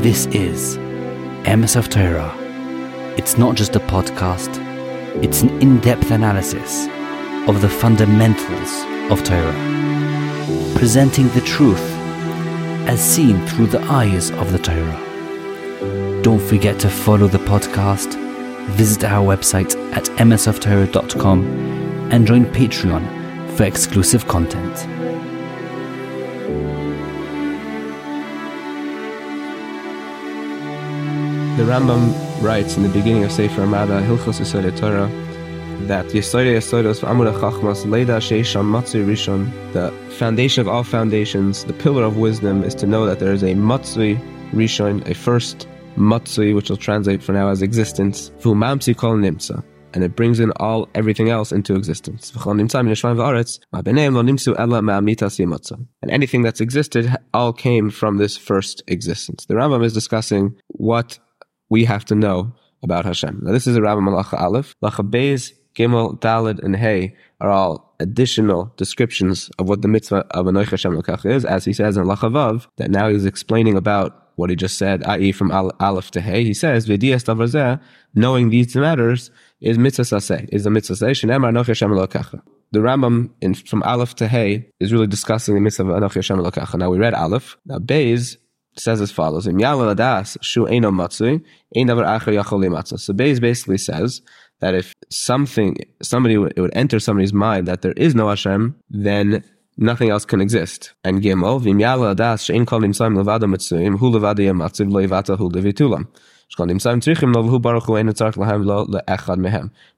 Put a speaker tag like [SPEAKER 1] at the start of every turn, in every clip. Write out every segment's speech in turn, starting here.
[SPEAKER 1] This is Emes of Torah. It's not just a podcast, it's an in depth analysis of the fundamentals of Torah, presenting the truth as seen through the eyes of the Torah. Don't forget to follow the podcast, visit our website at msoftorah.com, and join Patreon for exclusive content.
[SPEAKER 2] The Rambam writes in the beginning of Sefer Amada, Hilchos Yisodei Torah, that Amud Chachmas Leida Sheisham Matzui Rishon, the foundation of all foundations, the pillar of wisdom, is to know that there is a Matzui Rishon, a first Matzui, which will translate for now as existence, Vumamsi Kol Nimtza, and it brings in all everything else into existence. And anything that's existed all came from this first existence. The Rambam is discussing what we have to know about Hashem. Now, this is a Rabbi Malacha Aleph. Lacha Beis, Gimel, Dalid, and Hey are all additional descriptions of what the mitzvah of Anochi Hashem Lokach is, as he says in Lacha Vav, that now he's explaining about what he just said, i.e., from Aleph to Hey. He says, V'diyas knowing these matters, is mitzvah is a mitzvah. The Rambam in, from Aleph to Hey is really discussing the mitzvah of Anochi Hashem Lokach. Now we read Aleph. Now Beis says as follows: shu matzui, So Beis basically says that if something, somebody it would enter somebody's mind that there is no Hashem, then nothing else can exist. And Gimel, levitulam.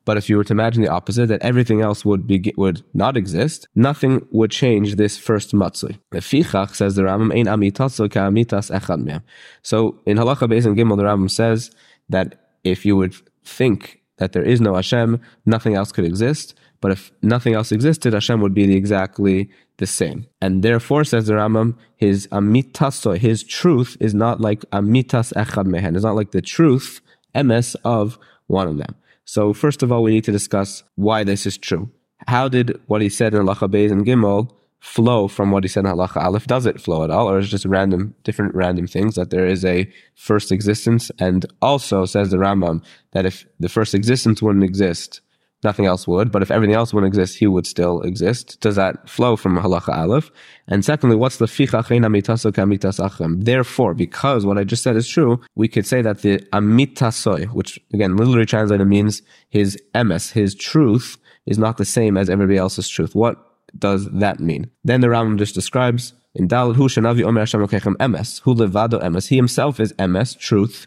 [SPEAKER 2] But if you were to imagine the opposite, that everything else would be would not exist, nothing would change this first matzui. Fichach says the Rambam ein ka amitas echad mehem. So in Halacha Beis and Gimel, the Rambam says that if you would think that there is no Hashem, nothing else could exist. But if nothing else existed, Hashem would be the exactly the same. And therefore, says the Rambam, his amitaso, his truth is not like amitas echad mehen. It's not like the truth, emes, of one of them. So first of all, we need to discuss why this is true. How did what he said in Halacha Beis and Gimel flow from what he said in Halacha Aleph? Does it flow at all, or is it just random, different random things that there is a first existence? And also says the Rambam that if the first existence wouldn't exist, nothing else would. But if everything else wouldn't exist, he would still exist. Does that flow from halacha aleph? And secondly, what's the fichachena mitaso kamitas achem? Therefore, because what I just said is true, we could say that the amitasoy, which again literally translated means his emes, his truth, is not the same as everybody else's truth. What does that mean? Then the Rambam just describes in Dalad Hu Shanavi Omer Hashem Emes, Hu Levado Emes. He himself is Emes, truth,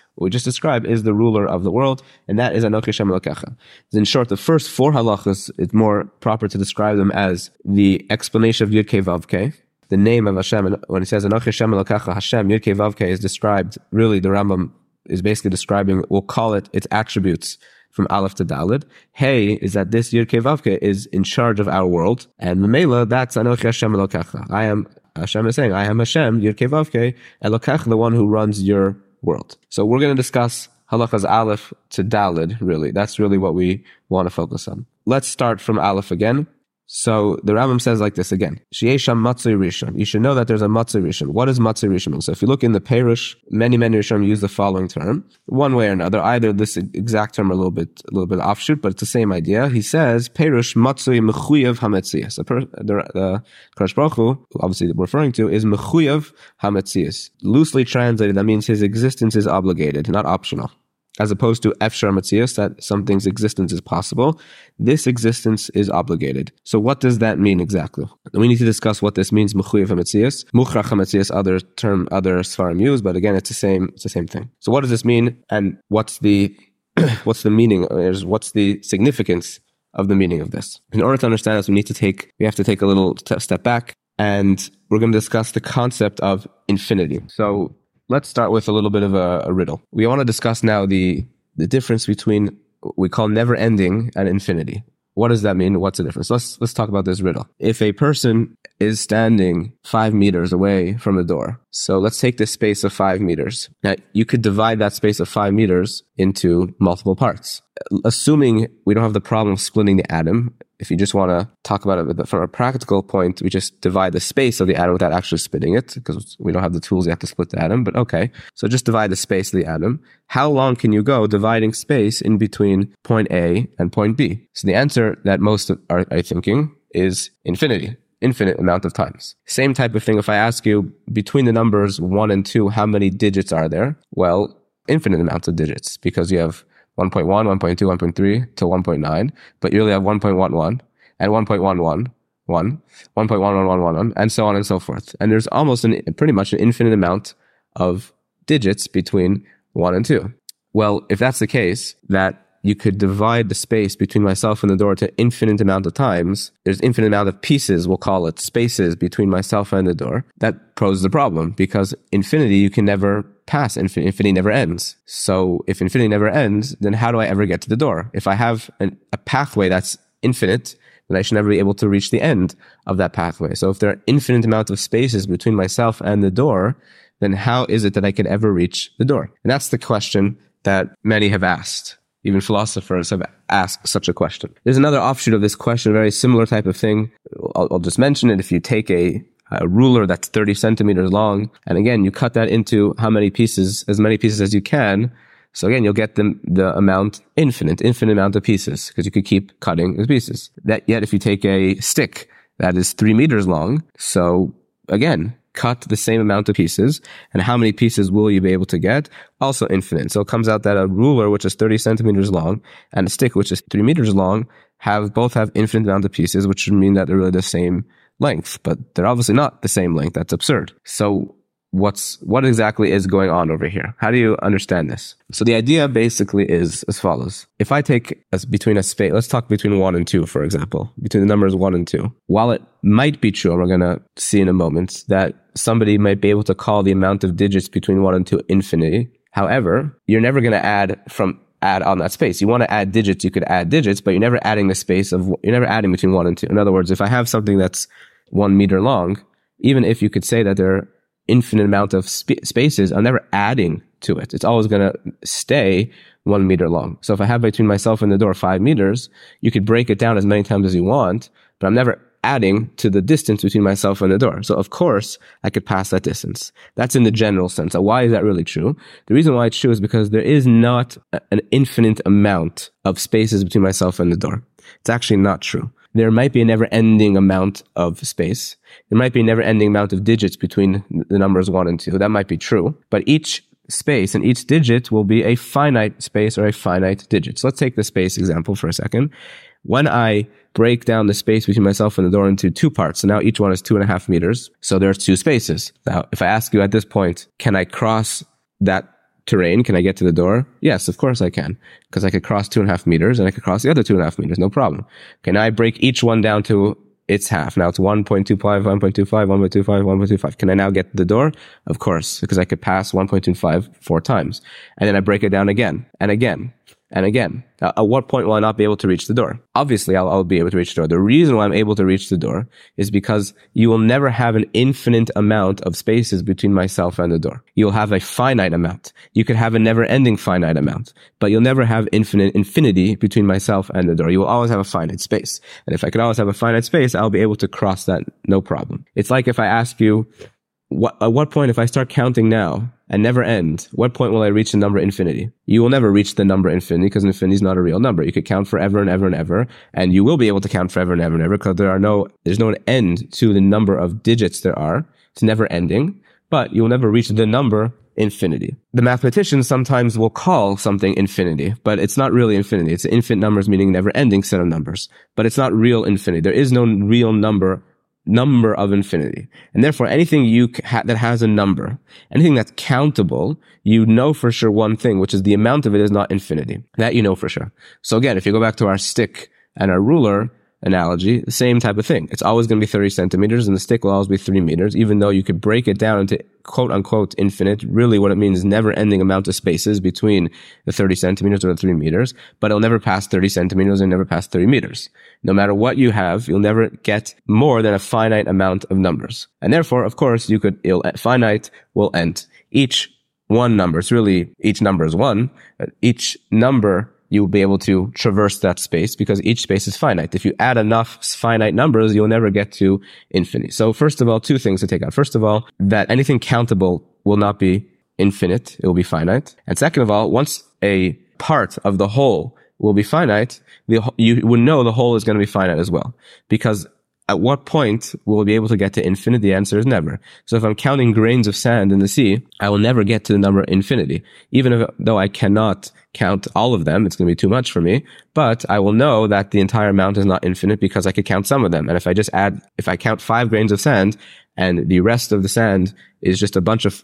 [SPEAKER 2] we just described is the ruler of the world, and that is Anochi Shem Elokecha. In short, the first four halachas, it's more proper to describe them as the explanation of Yud Kei the name of Hashem. When he says Anochi Shem Elokecha, Hashem, Yud Kei is described, really the Rambam is basically describing, we'll call it its attributes from Aleph to Dalid. Hey is that this Yud Kei is in charge of our world, and Mamela, that's Anochi Hashem Elokecha. I am, Hashem is saying, I am Hashem, Yud Kei, Elokecha, the one who runs your world. So we're going to discuss halachas aleph to dalid, really. That's really what we want to focus on. Let's start from aleph again. So the Rambam says like this again: Sheyesham matzei rishon. You should know that there's a matzei rishon. What is matzei rishon? So if you look in the Perush, many many rishon use the following term, one way or another. Either this exact term or a little bit a little bit offshoot, but it's the same idea. He says Perush matzei mechuyev hametzias. The, the, Kadosh Baruch Hu, obviously referring to, is mechuyev hametzias. Loosely translated, that means his existence is obligated, not optional as opposed to Efshar Matzias, that something's existence is possible, this existence is obligated. So what does that mean exactly? We need to discuss what this means, Mechuyev HaMetzias. Other term, other Sfarim use, but again, it's the same, it's the same thing. So what does this mean, and what's the, what's the meaning, what's the significance of the meaning of this? In order to understand this, we need to take, we have to take a little step back and we're going to discuss the concept of infinity. So let's start with a little bit of a, a riddle. We want to discuss now the, the difference between we call never ending and infinity. What does that mean? What's the difference? Let's let's talk about this riddle. If a person is standing five meters away from the door, so let's take this space of five meters. Now you could divide that space of five meters into multiple parts. Assuming we don't have the problem of splitting the atom, if you just want to talk about it from a practical point, we just divide the space of the atom without actually splitting it because we don't have the tools yet to split the atom. But okay. So just divide the space of the atom. How long can you go dividing space in between point A and point B? So the answer that most are, are thinking is infinity infinite amount of times. Same type of thing. If I ask you between the numbers one and two, how many digits are there? Well, infinite amounts of digits because you have 1.1, 1.2, 1.3 to 1.9, but you only have 1.11 and 1.11, 1, 1.1111, and so on and so forth. And there's almost an, pretty much an infinite amount of digits between 1 and 2. Well, if that's the case, that you could divide the space between myself and the door to infinite amount of times. There's infinite amount of pieces, we'll call it, spaces between myself and the door. That poses a problem because infinity you can never pass. Infinity, infinity never ends. So if infinity never ends, then how do I ever get to the door? If I have an, a pathway that's infinite, then I should never be able to reach the end of that pathway. So if there are infinite amount of spaces between myself and the door, then how is it that I could ever reach the door? And that's the question that many have asked. Even philosophers have asked such a question. There's another offshoot of this question, a very similar type of thing. I'll, I'll just mention it. If you take a, a ruler that's 30 centimeters long, and again, you cut that into how many pieces, as many pieces as you can, so again, you'll get the, the amount infinite, infinite amount of pieces because you could keep cutting the pieces. That yet, if you take a stick that is three meters long, so again, cut the same amount of pieces and how many pieces will you be able to get? Also infinite. So it comes out that a ruler, which is 30 centimeters long and a stick, which is three meters long, have both have infinite amount of pieces, which would mean that they're really the same length, but they're obviously not the same length. That's absurd. So what's what exactly is going on over here? How do you understand this? So the idea basically is as follows. If i take us between a space let's talk between 1 and 2 for example between the numbers 1 and 2 while it might be true we're going to see in a moment that somebody might be able to call the amount of digits between 1 and 2 infinity. However you're never going to add from add on that space. You want to add digits, you could add digits, but you're never adding the space of, you're never adding between one and two. In other words, if I have something that's one meter long, even if you could say that there infinite amount of sp- spaces, I'm never adding to it. It's always going to stay one meter long. So if I have between myself and the door five meters, you could break it down as many times as you want, but I'm never adding to the distance between myself and the door. So of course I could pass that distance. That's in the general sense. So why is that really true? The reason why it's true is because there is not an infinite amount of spaces between myself and the door. It's actually not true there might be a never ending amount of space. There might be a never ending amount of digits between the numbers one and two. That might be true, but each space and each digit will be a finite space or a finite digit. So let's take the space example for a second. When I break down the space between myself and the door into two parts, so now each one is two and a half meters. So there are two spaces. Now, if I ask you at this point, can I cross that terrain. Can I get to the door? Yes, of course I can. Because I could cross two and a half meters and I could cross the other two and a half meters. No problem. Now I break each one down to its half. Now it's 1.25, 1.25, 1.25, 1.25. Can I now get to the door? Of course, because I could pass 1.25 four times. And then I break it down again and again and again, uh, at what point will I not be able to reach the door? Obviously, I'll, I'll, be able to reach the door. The reason why I'm able to reach the door is because you will never have an infinite amount of spaces between myself and the door. You'll have a finite amount. You could have a never ending finite amount, but you'll never have infinite infinity between myself and the door. You will always have a finite space. And if I could always have a finite space, I'll be able to cross that no problem. It's like if I ask you, what, at what point, if I start counting now, and never end, what point will I reach the number infinity? You will never reach the number infinity because infinity is not a real number. You could count forever and ever and ever, and you will be able to count forever and ever and ever because there are no, there's no end to the number of digits there are. It's never ending, but you will never reach the number infinity. The mathematicians sometimes will call something infinity, but it's not really infinity. It's infinite numbers, meaning never ending set of numbers, but it's not real infinity. There is no real number number of infinity. And therefore, anything you ha- that has a number, anything that's countable, you know for sure one thing, which is the amount of it is not infinity. That you know for sure. So again, if you go back to our stick and our ruler, analogy, the same type of thing. It's always going to be 30 centimeters and the stick will always be three meters, even though you could break it down into quote unquote infinite. Really what it means is never ending amount of spaces between the 30 centimeters or the three meters, but it'll never pass 30 centimeters and never pass 30 meters. No matter what you have, you'll never get more than a finite amount of numbers. And therefore, of course, you could, finite will end. Each one number, it's really, each number is one, each number you will be able to traverse that space because each space is finite. If you add enough finite numbers, you'll never get to infinity. So first of all, two things to take out. First of all, that anything countable will not be infinite. It will be finite. And second of all, once a part of the whole will be finite, the, you would know the whole is going to be finite as well because at what point will we be able to get to infinity? The answer is never. So if I'm counting grains of sand in the sea, I will never get to the number infinity. Even if, though I cannot count all of them, it's going to be too much for me, but I will know that the entire amount is not infinite because I could count some of them. And if I just add, if I count five grains of sand and the rest of the sand is just a bunch of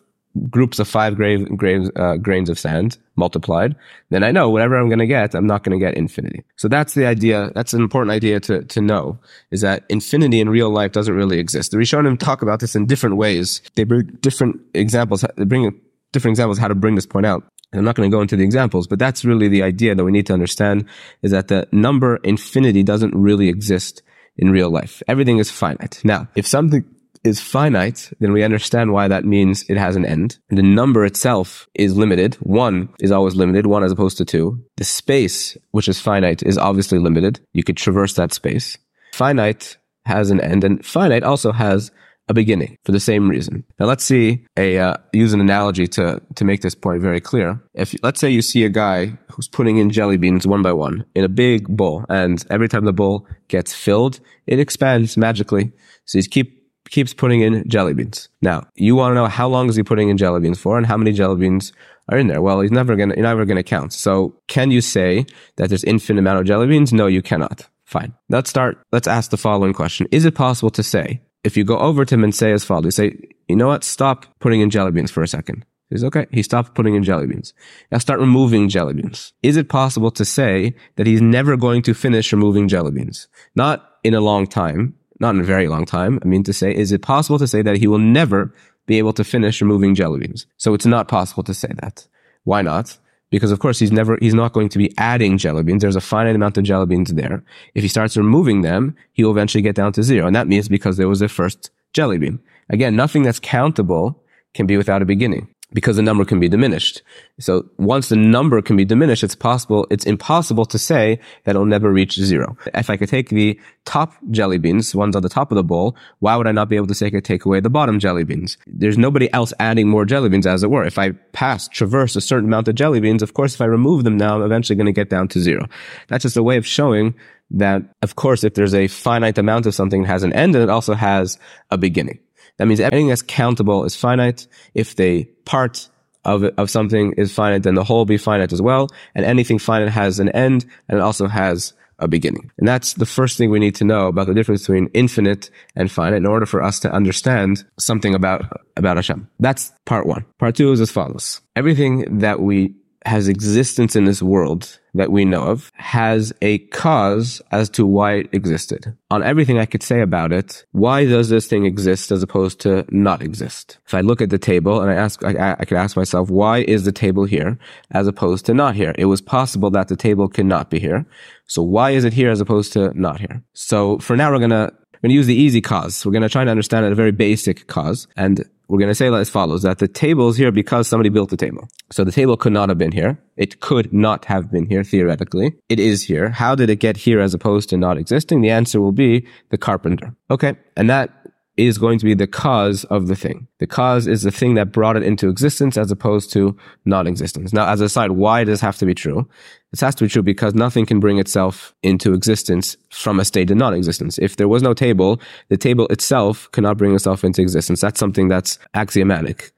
[SPEAKER 2] groups of five uh, grains of sand multiplied, then I know whatever I'm going to get, I'm not going to get infinity. So that's the idea. That's an important idea to, to know is that infinity in real life doesn't really exist. The Rishonim talk about this in different ways. They bring different examples, they bring different examples how to bring this point out. I'm not going to go into the examples, but that's really the idea that we need to understand is that the number infinity doesn't really exist in real life. Everything is finite. Now, if something is finite, then we understand why that means it has an end. The number itself is limited. One is always limited, one as opposed to two. The space, which is finite, is obviously limited. You could traverse that space. Finite has an end, and finite also has a beginning for the same reason. Now let's see a uh, use an analogy to to make this point very clear. If let's say you see a guy who's putting in jelly beans one by one in a big bowl, and every time the bowl gets filled, it expands magically. So he's keep keeps putting in jelly beans. Now, you want to know how long is he putting in jelly beans for and how many jelly beans are in there? Well, he's never going to, you're never going to count. So can you say that there's infinite amount of jelly beans? No, you cannot. Fine. Let's start. Let's ask the following question. Is it possible to say, if you go over to him and say as follows, say, you know what? Stop putting in jelly beans for a second. He's okay. He stopped putting in jelly beans. Now start removing jelly beans. Is it possible to say that he's never going to finish removing jelly beans? Not in a long time, not in a very long time. I mean to say, is it possible to say that he will never be able to finish removing jelly beans? So it's not possible to say that. Why not? Because of course he's never, he's not going to be adding jelly beans. There's a finite amount of jelly beans there. If he starts removing them, he will eventually get down to zero. And that means because there was a first jelly bean. Again, nothing that's countable can be without a beginning because the number can be diminished. So once the number can be diminished, it's possible, it's impossible to say that it'll never reach zero. If I could take the top jelly beans, ones on the top of the bowl, why would I not be able to say I could take away the bottom jelly beans? There's nobody else adding more jelly beans as it were. If I pass, traverse a certain amount of jelly beans, of course, if I remove them now, I'm eventually going to get down to zero. That's just a way of showing that, of course, if there's a finite amount of something, it has an end and it also has a beginning. That means everything that's countable is finite. If the part of, of something is finite, then the whole will be finite as well. And anything finite has an end and it also has a beginning. And that's the first thing we need to know about the difference between infinite and finite in order for us to understand something about, about Hashem. That's part one. Part two is as follows. Everything that we has existence in this world that we know of has a cause as to why it existed. On everything I could say about it, why does this thing exist as opposed to not exist? If I look at the table and I ask, I, I could ask myself, why is the table here as opposed to not here? It was possible that the table cannot be here. So why is it here as opposed to not here? So for now, we're going to we're going to use the easy cause. We're going to try to understand a very basic cause. And we're going to say as follows, that the table is here because somebody built the table. So the table could not have been here. It could not have been here theoretically. It is here. How did it get here as opposed to not existing? The answer will be the carpenter. Okay. And that is going to be the cause of the thing. The cause is the thing that brought it into existence as opposed to non-existence. Now, as a side, why does have to be true? This has to be true because nothing can bring itself into existence from a state of non-existence. If there was no table, the table itself cannot bring itself into existence. That's something that's axiomatic.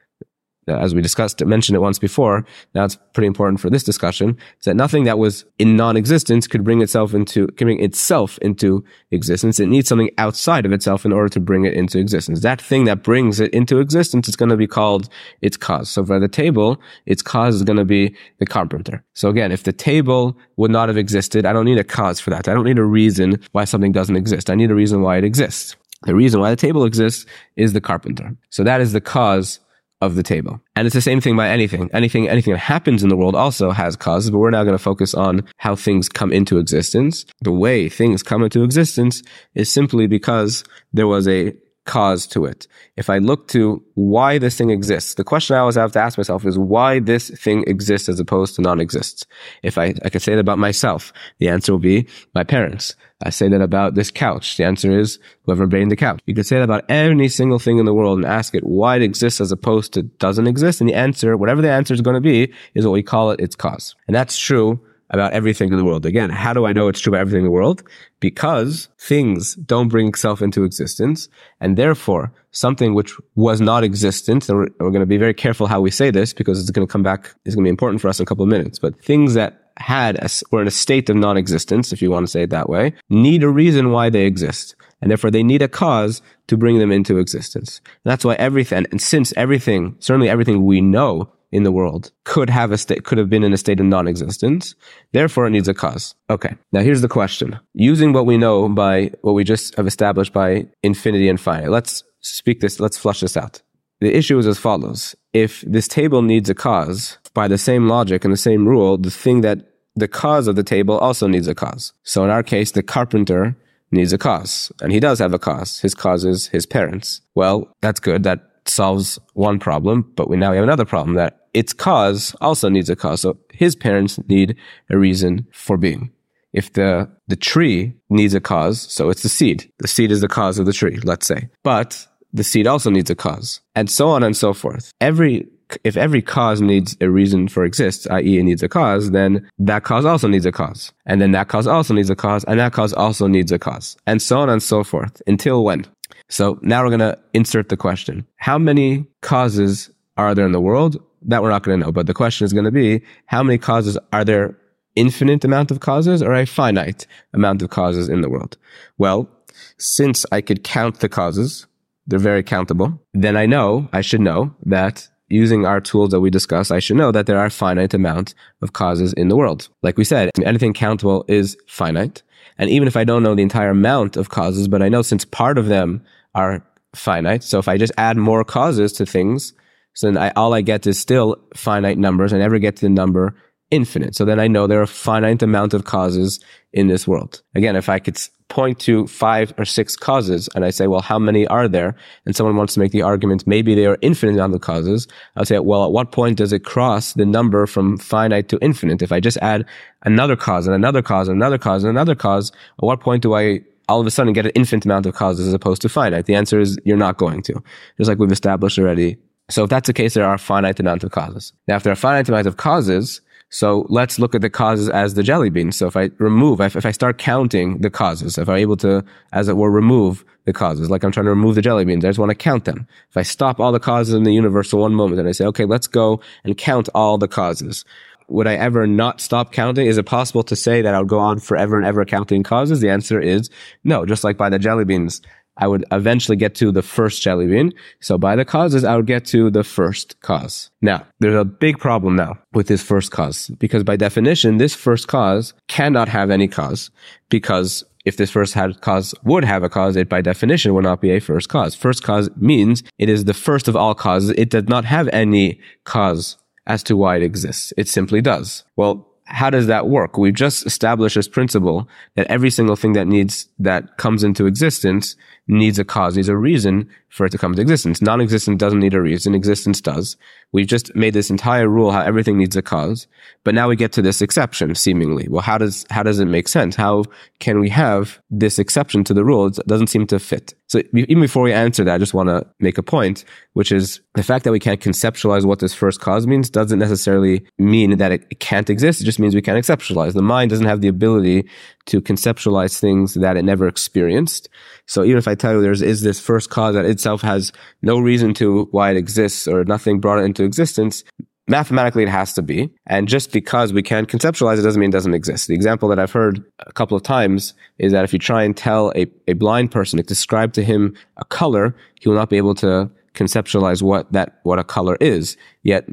[SPEAKER 2] As we discussed, mentioned it once before, now it's pretty important for this discussion, is that nothing that was in non-existence could bring itself into, can bring itself into existence. It needs something outside of itself in order to bring it into existence. That thing that brings it into existence is going to be called its cause. So for the table, its cause is going to be the carpenter. So again, if the table would not have existed, I don't need a cause for that. I don't need a reason why something doesn't exist. I need a reason why it exists. The reason why the table exists is the carpenter. So that is the cause of the table. And it's the same thing by anything. Anything, anything that happens in the world also has causes, but we're now going to focus on how things come into existence. The way things come into existence is simply because there was a cause to it. If I look to why this thing exists, the question I always have to ask myself is why this thing exists as opposed to non-exists. If I, I could say that about myself, the answer will be my parents. I say that about this couch. The answer is whoever made the couch. You could say that about any single thing in the world and ask it why it exists as opposed to doesn't exist. And the answer, whatever the answer is going to be, is what we call it its cause. And that's true about everything in the world. Again, how do I know it's true about everything in the world? Because things don't bring itself into existence. And therefore, something which was not existent, and we're, we're going to be very careful how we say this because it's going to come back, it's going to be important for us in a couple of minutes, but things that had a, were in a state of non-existence, if you want to say it that way, need a reason why they exist. And therefore they need a cause to bring them into existence. And that's why everything, and since everything, certainly everything we know in the world could have a state, could have been in a state of non-existence. Therefore, it needs a cause. Okay. Now here's the question. Using what we know by what we just have established by infinity and finite, let's speak this, let's flush this out. The issue is as follows. If this table needs a cause, by the same logic and the same rule, the thing that the cause of the table also needs a cause. So in our case, the carpenter needs a cause, and he does have a cause. His cause is his parents. Well, that's good. That solves one problem, but we now have another problem that its cause also needs a cause. So his parents need a reason for being. If the, the tree needs a cause, so it's the seed. The seed is the cause of the tree, let's say. But the seed also needs a cause and so on and so forth. Every if every cause needs a reason for exist, i.e. it needs a cause, then that cause also needs a cause. And then that cause also needs a cause, and that cause also needs a cause. And so on and so forth. Until when? So now we're going to insert the question. How many causes are there in the world? That we're not going to know. But the question is going to be, how many causes are there infinite amount of causes or a finite amount of causes in the world? Well, since I could count the causes, they're very countable, then I know, I should know that using our tools that we discuss, I should know that there are finite amount of causes in the world. Like we said, anything countable is finite. And even if I don't know the entire amount of causes, but I know since part of them are finite. So if I just add more causes to things, so then I, all I get is still finite numbers. I never get to the number infinite. So then I know there are a finite amount of causes in this world. Again, if I could point to five or six causes and I say, well, how many are there? And someone wants to make the argument, maybe there are infinite amount of causes. I'll say, well, at what point does it cross the number from finite to infinite? If I just add another cause and another cause and another cause and another cause, at what point do I all of a sudden get an infinite amount of causes as opposed to finite? The answer is you're not going to. Just like we've established already. So if that's the case, there are a finite amount of causes. Now, if there are finite amount of causes, so let's look at the causes as the jelly beans. So if I remove, if, if I start counting the causes, if I'm able to, as it were, remove the causes, like I'm trying to remove the jelly beans, I just want to count them. If I stop all the causes in the universe for one moment and I say, okay, let's go and count all the causes. Would I ever not stop counting? Is it possible to say that I'll go on forever and ever counting causes? The answer is no, just like by the jelly beans. I would eventually get to the first jelly bean. So by the causes, I would get to the first cause. Now, there's a big problem now with this first cause because by definition, this first cause cannot have any cause because if this first had cause would have a cause, it by definition would not be a first cause. First cause means it is the first of all causes. It does not have any cause as to why it exists. It simply does. Well, how does that work? We've just established this principle that every single thing that needs, that comes into existence needs a cause, needs a reason for it to come into existence. Non-existence doesn't need a reason. Existence does. We've just made this entire rule how everything needs a cause. But now we get to this exception, seemingly. Well, how does, how does it make sense? How can we have this exception to the rule? It doesn't seem to fit. So even before we answer that, I just want to make a point, which is the fact that we can't conceptualize what this first cause means doesn't necessarily mean that it can't exist. It just means we can't conceptualize. The mind doesn't have the ability to conceptualize things that it never experienced. So even if I tell you there's is this first cause that itself has no reason to why it exists or nothing brought it into existence, mathematically it has to be. And just because we can't conceptualize it doesn't mean it doesn't exist. The example that I've heard a couple of times is that if you try and tell a, a blind person to describe to him a color, he will not be able to conceptualize what that, what a color is. Yet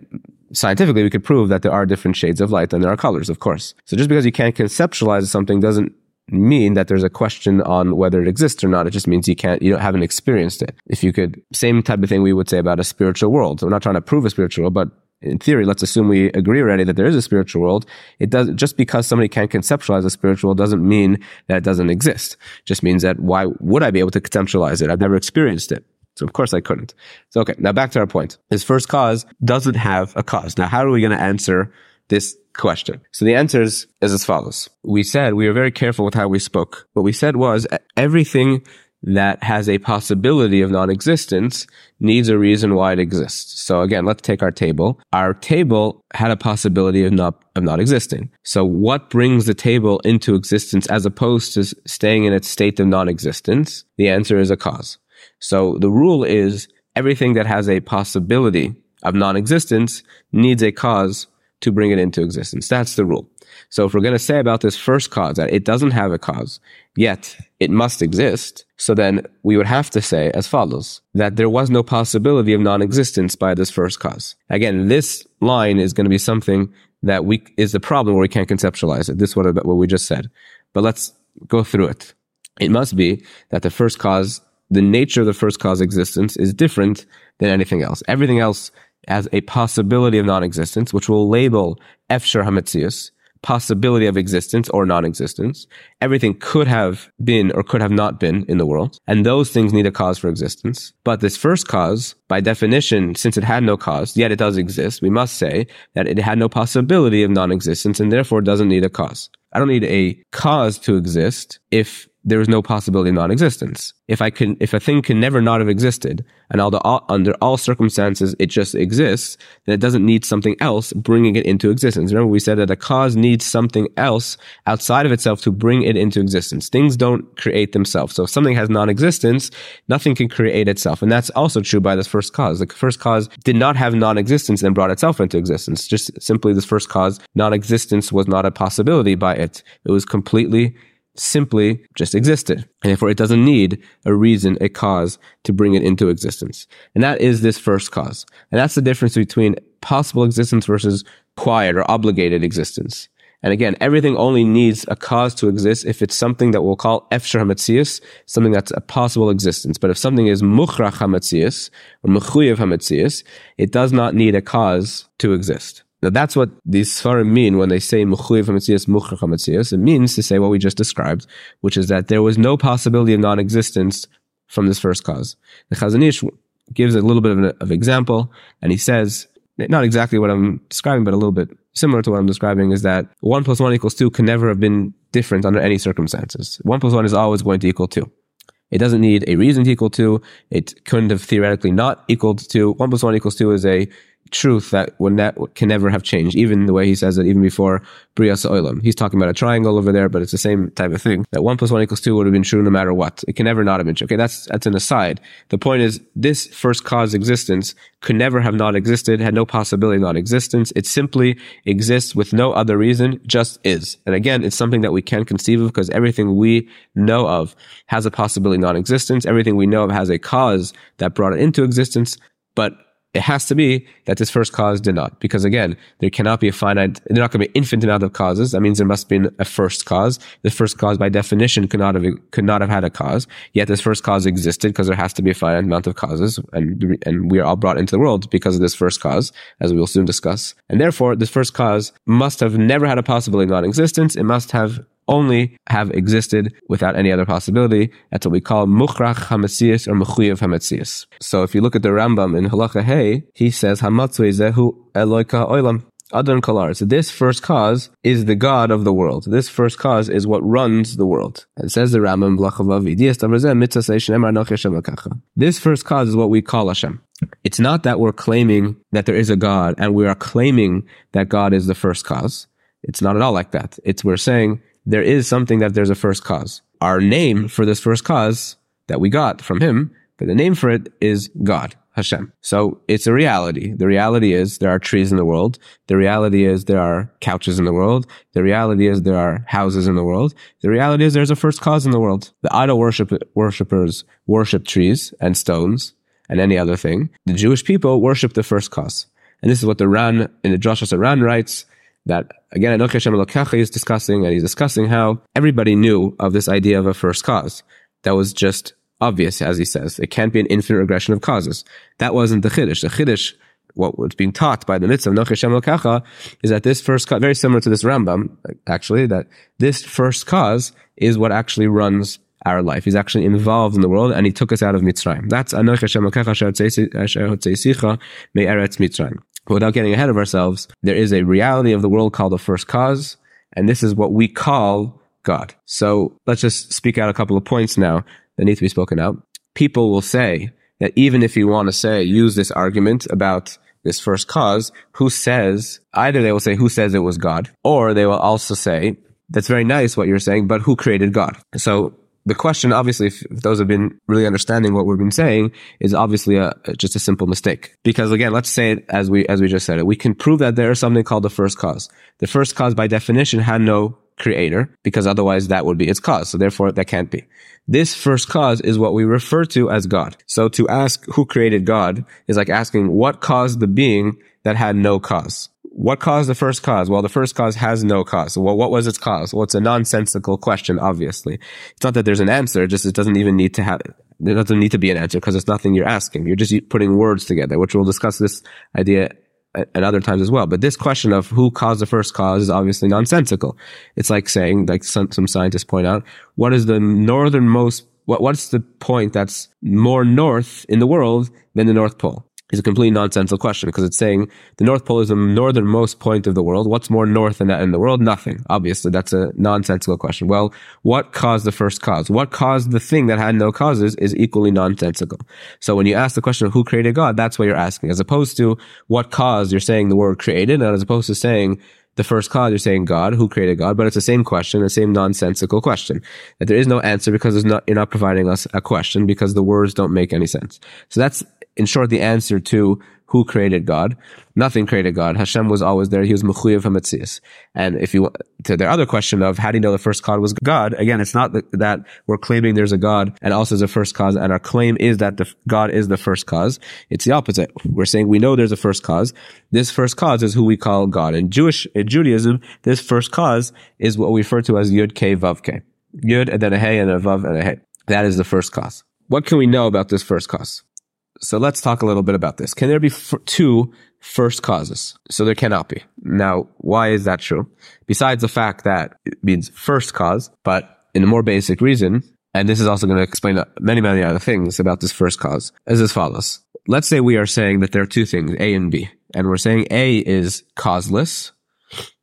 [SPEAKER 2] scientifically we could prove that there are different shades of light and there are colors, of course. So just because you can't conceptualize something doesn't mean that there's a question on whether it exists or not. It just means you can't, you don't, haven't experienced it. If you could, same type of thing we would say about a spiritual world. So we're not trying to prove a spiritual world, but in theory, let's assume we agree already that there is a spiritual world. It does just because somebody can't conceptualize a spiritual world doesn't mean that it doesn't exist. It just means that why would I be able to conceptualize it? I've never experienced it. So of course I couldn't. So okay, now back to our point. This first cause doesn't have a cause. Now how are we going to answer this question? So the answer is as follows. We said we were very careful with how we spoke. What we said was everything that has a possibility of non-existence needs a reason why it exists. So again, let's take our table. Our table had a possibility of not, of not existing. So what brings the table into existence as opposed to staying in its state of non-existence? The answer is a cause. So the rule is everything that has a possibility of non-existence needs a cause to bring it into existence. That's the rule. So if we're going to say about this first cause that it doesn't have a cause, yet it must exist, so then we would have to say as follows, that there was no possibility of non-existence by this first cause. Again, this line is going to be something that we, is the problem where we can't conceptualize it. This is what, what we just said. But let's go through it. It must be that the first cause, the nature of the first cause existence is different than anything else. Everything else has a possibility of non-existence, which we'll label Efshar Hametzius, possibility of existence or non-existence. Everything could have been or could have not been in the world. And those things need a cause for existence. But this first cause, by definition, since it had no cause, yet it does exist, we must say that it had no possibility of non-existence and therefore doesn't need a cause. I don't need a cause to exist if there is no possibility of non-existence. If I can, if a thing can never not have existed, and all the, all, under all circumstances it just exists, then it doesn't need something else bringing it into existence. Remember, we said that a cause needs something else outside of itself to bring it into existence. Things don't create themselves. So if something has non-existence, nothing can create itself, and that's also true by this first cause. The first cause did not have non-existence and brought itself into existence. Just simply, this first cause, non-existence was not a possibility by it. It was completely simply just existed. And therefore it doesn't need a reason, a cause to bring it into existence. And that is this first cause. And that's the difference between possible existence versus quiet or obligated existence. And again, everything only needs a cause to exist if it's something that we'll call efshar hametzius, something that's a possible existence. But if something is mukhrach hametzius or mechuyev hametzius, it does not need a cause to exist. Now that's what these Sfarim mean when they say Mechuyev HaMetzias Mukhrach HaMetzias. It means to say what we just described, which is that there was no possibility of non-existence from this first cause. The Chazon Ish gives a little bit of an of example, and he says, not exactly what I'm describing, but a little bit similar to what I'm describing, is that 1 plus 1 equals 2 can never have been different under any circumstances. 1 plus 1 is always going to equal 2. It doesn't need a reason to equal 2. It couldn't have theoretically not equaled 2. 1 plus 1 equals 2 is a truth that would ne- can never have changed, even the way he says it, even before Brias Olam. He's talking about a triangle over there, but it's the same type of thing. That one plus one equals two would have been true no matter what. It can never not have been true. Okay, that's that's an aside. The point is, this first cause existence could never have not existed, had no possibility of non-existence. It simply exists with no other reason, just is. And again, it's something that we can't conceive of because everything we know of has a possibility non-existence. Everything we know of has a cause that brought it into existence. But it has to be that this first cause did not. Because again, there cannot be a finite, there not going to be infinite amount of causes. That means there must be a first cause. The first cause by definition could not have, could not have had a cause. Yet this first cause existed because there has to be a finite amount of causes. And, and we are all brought into the world because of this first cause, as we will soon discuss. And therefore, this first cause must have never had a possibility of non-existence. It must have only have existed without any other possibility. That's what we call mukhrach hametzias or mechuyev hametzias. So if you look at the Rambam in Halacha Hey, he says hamatzui zehu eloika oilam. Adon Kalar. So this first cause is the God of the world. This first cause is what runs the world. And says the Rambam This first cause is what we call Hashem. It's not that we're claiming that there is a God and we are claiming that God is the first cause. It's not at all like that. It's we're saying there is something that there's a first cause. Our name for this first cause that we got from him, but the name for it is God. Hashem. So it's a reality. The reality is there are trees in the world. The reality is there are couches in the world. The reality is there are houses in the world. The reality is there's a first cause in the world. The idol worship, worshippers worship trees and stones and any other thing. The Jewish people worship the first cause. And this is what the Ran in the Drashos HaRan writes that again, Anoch Hashem Elokecha is discussing, and he's discussing how everybody knew of this idea of a first cause. That was just obvious, as he says. It can't be an infinite regression of causes. That wasn't the Chiddush. The Chiddush, what was being taught by the mitzvah of Anoch Hashem Elokecha is that this first cause, very similar to this Rambam, actually, that this first cause is what actually runs our life. He's actually involved in the world and he took us out of Mitzrayim. That's Anoch Hashem Me'eretz Mitzrayim. Without getting ahead of ourselves, there is a reality of the world called the first cause, and this is what we call God. So let's just speak out a couple of points now that need to be spoken out. People will say that even if you want to say, use this argument about this first cause, who says, either they will say, who says it was God, or they will also say, that's very nice what you're saying, but who created God? So the question, obviously, if, those have been really understanding what we've been saying, is obviously a, just a simple mistake. Because again, let's say it as we as we just said it, we can prove that there is something called the first cause. The first cause, by definition, had no creator, because otherwise that would be its cause. So therefore, that can't be. This first cause is what we refer to as God. So to ask who created God is like asking what caused the being that had no cause. What caused the first cause? Well, the first cause has no cause. Well, what was its cause? Well, it's a nonsensical question, obviously. It's not that there's an answer, just it doesn't even need to have, there doesn't need to be an answer because it's nothing you're asking. You're just putting words together, which we'll discuss this idea at other times as well. But this question of who caused the first cause is obviously nonsensical. It's like saying, like some, some scientists point out, what is the northernmost, what, what's the point that's more north in the world than the North Pole? Is a completely nonsensical question because it's saying the North Pole is the northernmost point of the world. What's more north than that in the world? Nothing. Obviously, that's a nonsensical question. Well, what caused the first cause? What caused the thing that had no causes is equally nonsensical. So when you ask the question of who created God, that's what you're asking. As opposed to what caused, you're saying the word created, and as opposed to saying the first cause, you're saying God, who created God, but it's the same question, the same nonsensical question. That there is no answer because it's not, you're not providing us a question because the words don't make any sense. So that's in short, the answer to who created God. Nothing created God. Hashem was always there. He was Mechuyev HaMetzias. And if you, to their other question of how do you know the first God was God? Again, it's not that we're claiming there's a God and also there's a first cause and our claim is that the, God is the first cause. It's the opposite. We're saying we know there's a first cause. This first cause is who we call God. In Jewish, in Judaism, this first cause is what we refer to as Yud K Vav K. Yud and then a Hey and a Vav and a Hey. That is the first cause. What can we know about this first cause? So let's talk a little bit about this. Can there be f- two first causes? So there cannot be. Now, why is that true? Besides the fact that it means first cause, but in a more basic reason, and this is also going to explain uh, many, many other things about this first cause, as as follows. Let's say we are saying that there are two things, A and B, and we're saying A is causeless,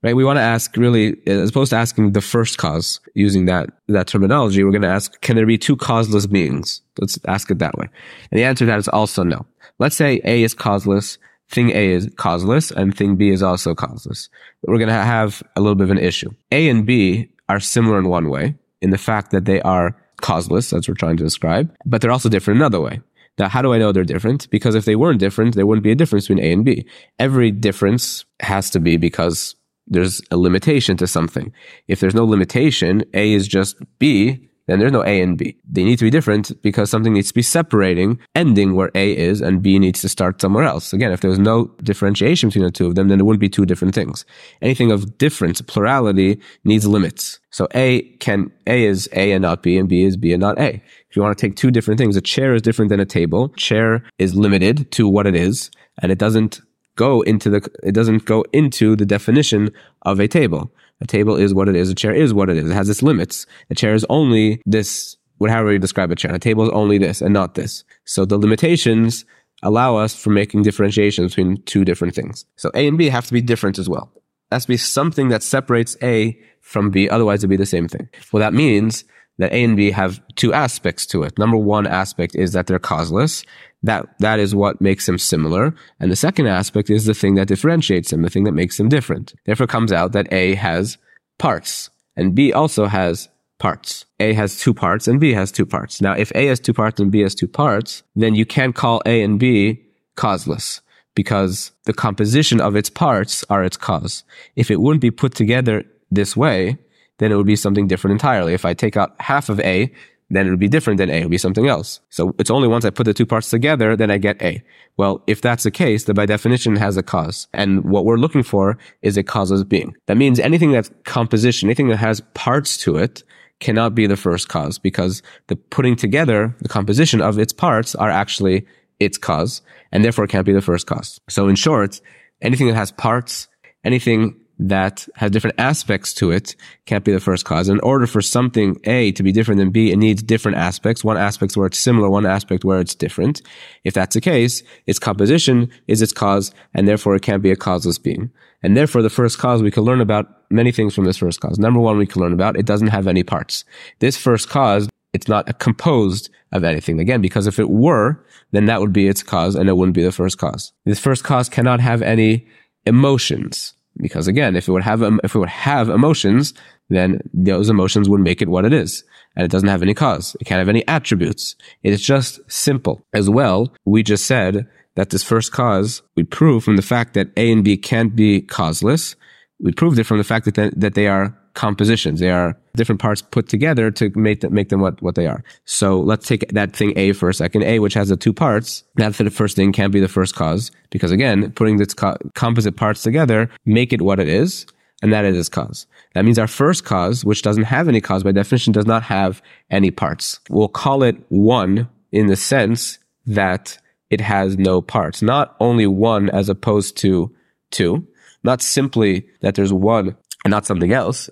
[SPEAKER 2] right? We want to ask really, as opposed to asking the first cause using that, that terminology, we're going to ask, can there be two causeless beings? Let's ask it that way. And the answer to that is also no. Let's say A is causeless, thing A is causeless, and thing B is also causeless. We're going to have a little bit of an issue. A and B are similar in one way, in the fact that they are causeless, as we're trying to describe, but they're also different another way. Now, how do I know they're different? Because if they weren't different, there wouldn't be a difference between A and B. Every difference has to be because there's a limitation to something. If there's no limitation, A is just B, then there's no A and B. They need to be different because something needs to be separating, ending where A is, and B needs to start somewhere else. Again, if there was no differentiation between the two of them, then it wouldn't be two different things. Anything of difference, plurality, needs limits. So A can, A is A and not B, and B is B and not A. If you want to take two different things, a chair is different than a table. Chair is limited to what it is, and it doesn't go into the, it doesn't go into the definition of a table. A table is what it is. A chair is what it is. It has its limits. A chair is only this, whatever you describe a chair. A table is only this and not this. So the limitations allow us for making differentiations between two different things. So A and B have to be different as well. It has to be something that separates A from B, otherwise it'd be the same thing. Well, that means that A and B have two aspects to it. Number one aspect is that they're causeless. That, that is what makes them similar. And the second aspect is the thing that differentiates them, the thing that makes them different. Therefore comes out that A has parts and B also has parts. A has two parts and B has two parts. Now, if A has two parts and B has two parts, then you can't call A and B causeless because the composition of its parts are its cause. If it wouldn't be put together this way, then it would be something different entirely. If I take out half of A, then it would be different than A. It would be something else. So it's only once I put the two parts together, then I get A. Well, if that's the case, then by definition has a cause. And what we're looking for is a causeless being. That means anything that's composition, anything that has parts to it, cannot be the first cause because the putting together, the composition of its parts are actually its cause and therefore it can't be the first cause. So in short, anything that has parts, anything that has different aspects to it can't be the first cause. In order for something A to be different than B, it needs different aspects. One aspect where it's similar, one aspect where it's different. If that's the case, its composition is its cause, and therefore it can't be a causeless being. And therefore, the first cause, we can learn about many things from this first cause. Number one, we can learn about it doesn't have any parts. This first cause, it's not composed of anything. Again, because if it were, then that would be its cause and it wouldn't be the first cause. This first cause cannot have any emotions. Because again, if it would have, if it would have emotions, then those emotions would make it what it is. And it doesn't have any cause. It can't have any attributes. It's just simple. As well, we just said that this first cause, we prove from the fact that A and B can't be causeless. We proved it from the fact that, that they are compositions. They are different parts put together to make them, make them what, what they are. So let's take that thing A for a second. A, which has the two parts, that the first thing can't be the first cause because again, putting its co- composite parts together make it what it is. And that is its cause. That means our first cause, which doesn't have any cause by definition, does not have any parts. We'll call it one in the sense that it has no parts. Not only one as opposed to two, not simply that there's one and not something else,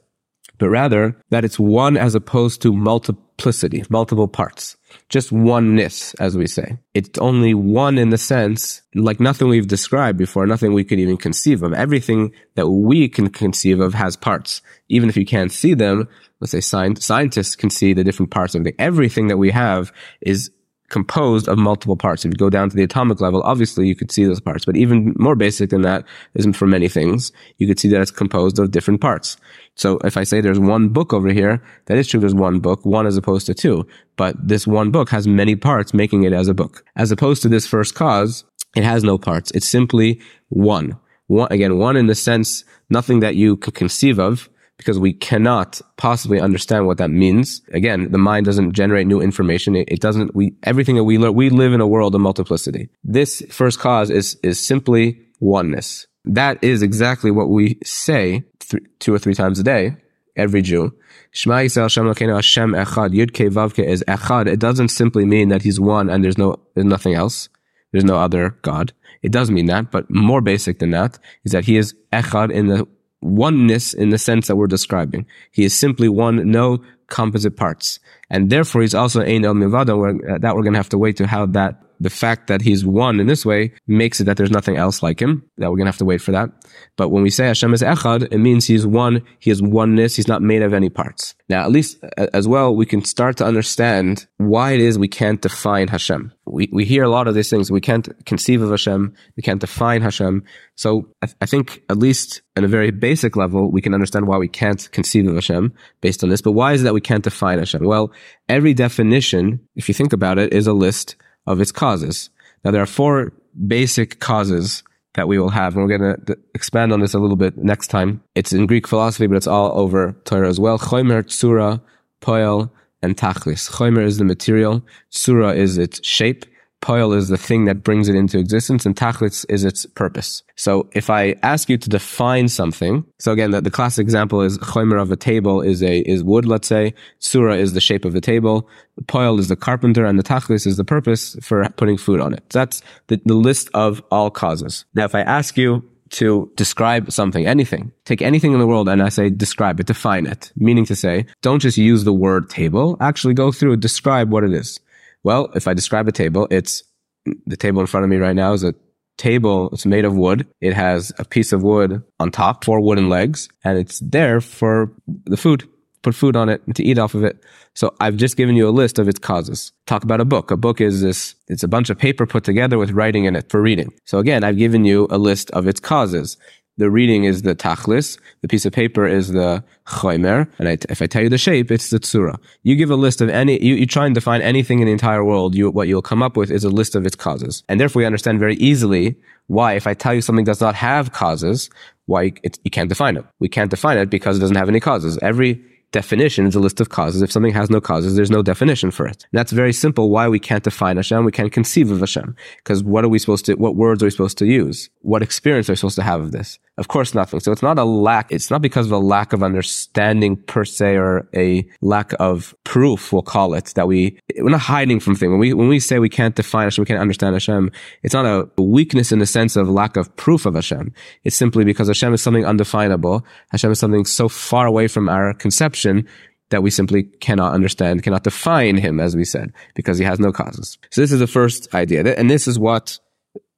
[SPEAKER 2] but rather that it's one as opposed to multiplicity, multiple parts. Just oneness, as we say. It's only one in the sense, like nothing we've described before, nothing we could even conceive of. Everything that we can conceive of has parts. Even if you can't see them, let's say scientists can see the different parts of it. Everything that we have is composed of multiple parts. If you go down to the atomic level, obviously you could see those parts. But even more basic than that, isn't for many things, you could see that it's composed of different parts. So if I say there's one book over here, that is true. There's one book, one as opposed to two. But this one book has many parts making it as a book. As opposed to this first cause, it has no parts. It's simply one. One, again, one in the sense, nothing that you can conceive of because we cannot possibly understand what that means. Again, the mind doesn't generate new information. It, it, doesn't, we, everything that we learn, we live in a world of multiplicity. This first cause is, is simply oneness. That is exactly what we say th- two or three times a day, every Jew. Shema Yisrael Hashem Elokeinu Hashem Echad Yud Ke Vav Ke is Echad. It doesn't simply mean that he's one and there's no, there's nothing else. There's no other God. It does mean that, but more basic than that is that he is Echad in the oneness in the sense that we're describing. He is simply one, no composite parts. And therefore he's also Ein El where, uh, that we're going to have to wait to how that the fact that he's one in this way makes it that there's nothing else like him. That we're gonna have to wait for that. But when we say Hashem is Echad, it means he's one. He has oneness. He's not made of any parts. Now, at least as well, we can start to understand why it is we can't define Hashem. We we hear a lot of these things. We can't conceive of Hashem. We can't define Hashem. So I, th- I think at least at a very basic level, we can understand why we can't conceive of Hashem based on this. But why is it that we can't define Hashem? Well, every definition, if you think about it, is a list of its causes. Now there are four basic causes that we will have, and we're going to expand on this a little bit next time. It's in Greek philosophy, but it's all over Torah as well. Chomer, tsura, poel, and tachlis. Chomer is the material, tsura is its shape, Poil is the thing that brings it into existence and tachlis is its purpose. So if I ask you to define something, so again, the, the classic example is chomer of a table is a, is wood, let's say. Tsura is the shape of the table. Poil is the carpenter and the tachlis is the purpose for putting food on it. That's the, the list of all causes. Now, if I ask you to describe something, anything, take anything in the world and I say describe it, define it, meaning to say, don't just use the word table, actually go through, describe what it is. Well, if I describe a table, it's the table in front of me right now is a table. It's made of wood. It has a piece of wood on top, four wooden legs, and it's there for the food. Put food on it and to eat off of it. So I've just given you a list of its causes. Talk about a book. A book is this, it's a bunch of paper put together with writing in it for reading. So again, I've given you a list of its causes. The reading is the tachlis. The piece of paper is the chaymer. And I, if I tell you the shape, it's the tsura. You give a list of any, you, you try and define anything in the entire world, you, what you'll come up with is a list of its causes. And therefore you understand very easily why if I tell you something does not have causes, why it, you can't define it. We can't define it because it doesn't have any causes. Every definition is a list of causes. If something has no causes, there's no definition for it. And that's very simple why we can't define Hashem, we can't conceive of Hashem. Because what are we supposed to, what words are we supposed to use? What experience are we supposed to have of this? Of course, nothing. So it's not a lack, it's not because of a lack of understanding per se or a lack of proof, we'll call it, that we, we're not hiding from things. When we, when we say we can't define Hashem, we can't understand Hashem, it's not a weakness in the sense of lack of proof of Hashem. It's simply because Hashem is something undefinable. Hashem is something so far away from our conception that we simply cannot understand, cannot define him, as we said, because he has no causes. So this is the first idea. And this is what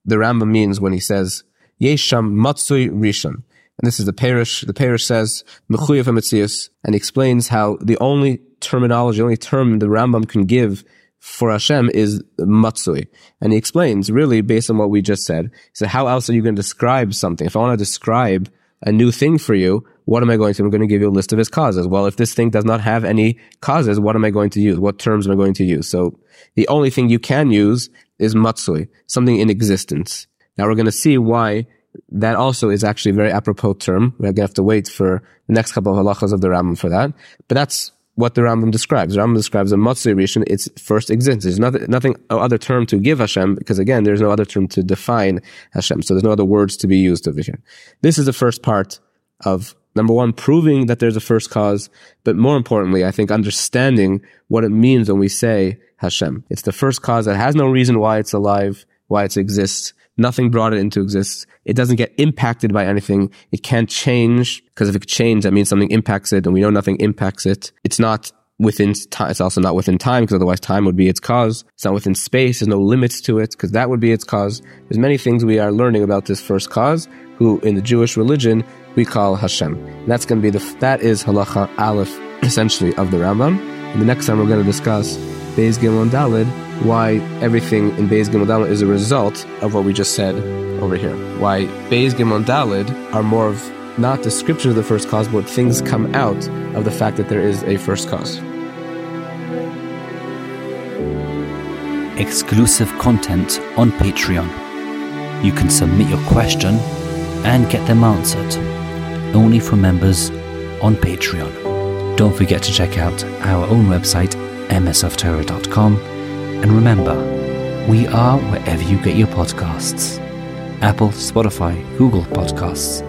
[SPEAKER 2] the Rambam means when he says, Yesham Matsui Rishon. And this is the parish. The parish says Mechuyev Hametzius, and explains how the only terminology, the only term the Rambam can give for Hashem is Matsui. And he explains, really, based on what we just said, said, how else are you going to describe something? If I want to describe a new thing for you, what am I going to? I'm going to give you a list of its causes. Well, if this thing does not have any causes, what am I going to use? What terms am I going to use? So the only thing you can use is matsui, something in existence. Now we're going to see why that also is actually a very apropos term. We're going to have to wait for the next couple of halachas of the Rambam for that. But that's what the Rambam describes. The Rambam describes a Matsui Rishon, its first existence. There's nothing, nothing, no other term to give Hashem, because again, there's no other term to define Hashem. So there's no other words to be used over here. This is the first part of number one, proving that there's a first cause, but more importantly, I think understanding what it means when we say Hashem. It's the first cause that has no reason why it's alive, why it exists, Nothing brought it into existence. It doesn't get impacted by anything. It can't change because if it changes, that means something impacts it and we know nothing impacts it. It's not within time. It's also not within time because otherwise time would be its cause. It's not within space. There's no limits to it because that would be its cause. There's many things we are learning about this first cause who in the Jewish religion we call Hashem. And that's going to be the, that is halacha aleph essentially of the Rambam. And the next time we're going to discuss Beis Gimel and Dalid, why everything in Beis Gimel Dalid is a result of what we just said over here. Why Beis Gimel Dalid are more of not description of the first cause, but things come out of the fact that there is a first cause.
[SPEAKER 1] Exclusive content on Patreon. You can submit your question and get them answered only for members on Patreon. Don't forget to check out our own website msoftorah.com. And remember, we are wherever you get your podcasts Apple, Spotify, Google Podcasts.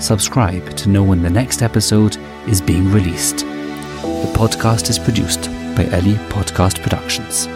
[SPEAKER 1] Subscribe to know when the next episode is being released. The podcast is produced by Eli Podcast Productions.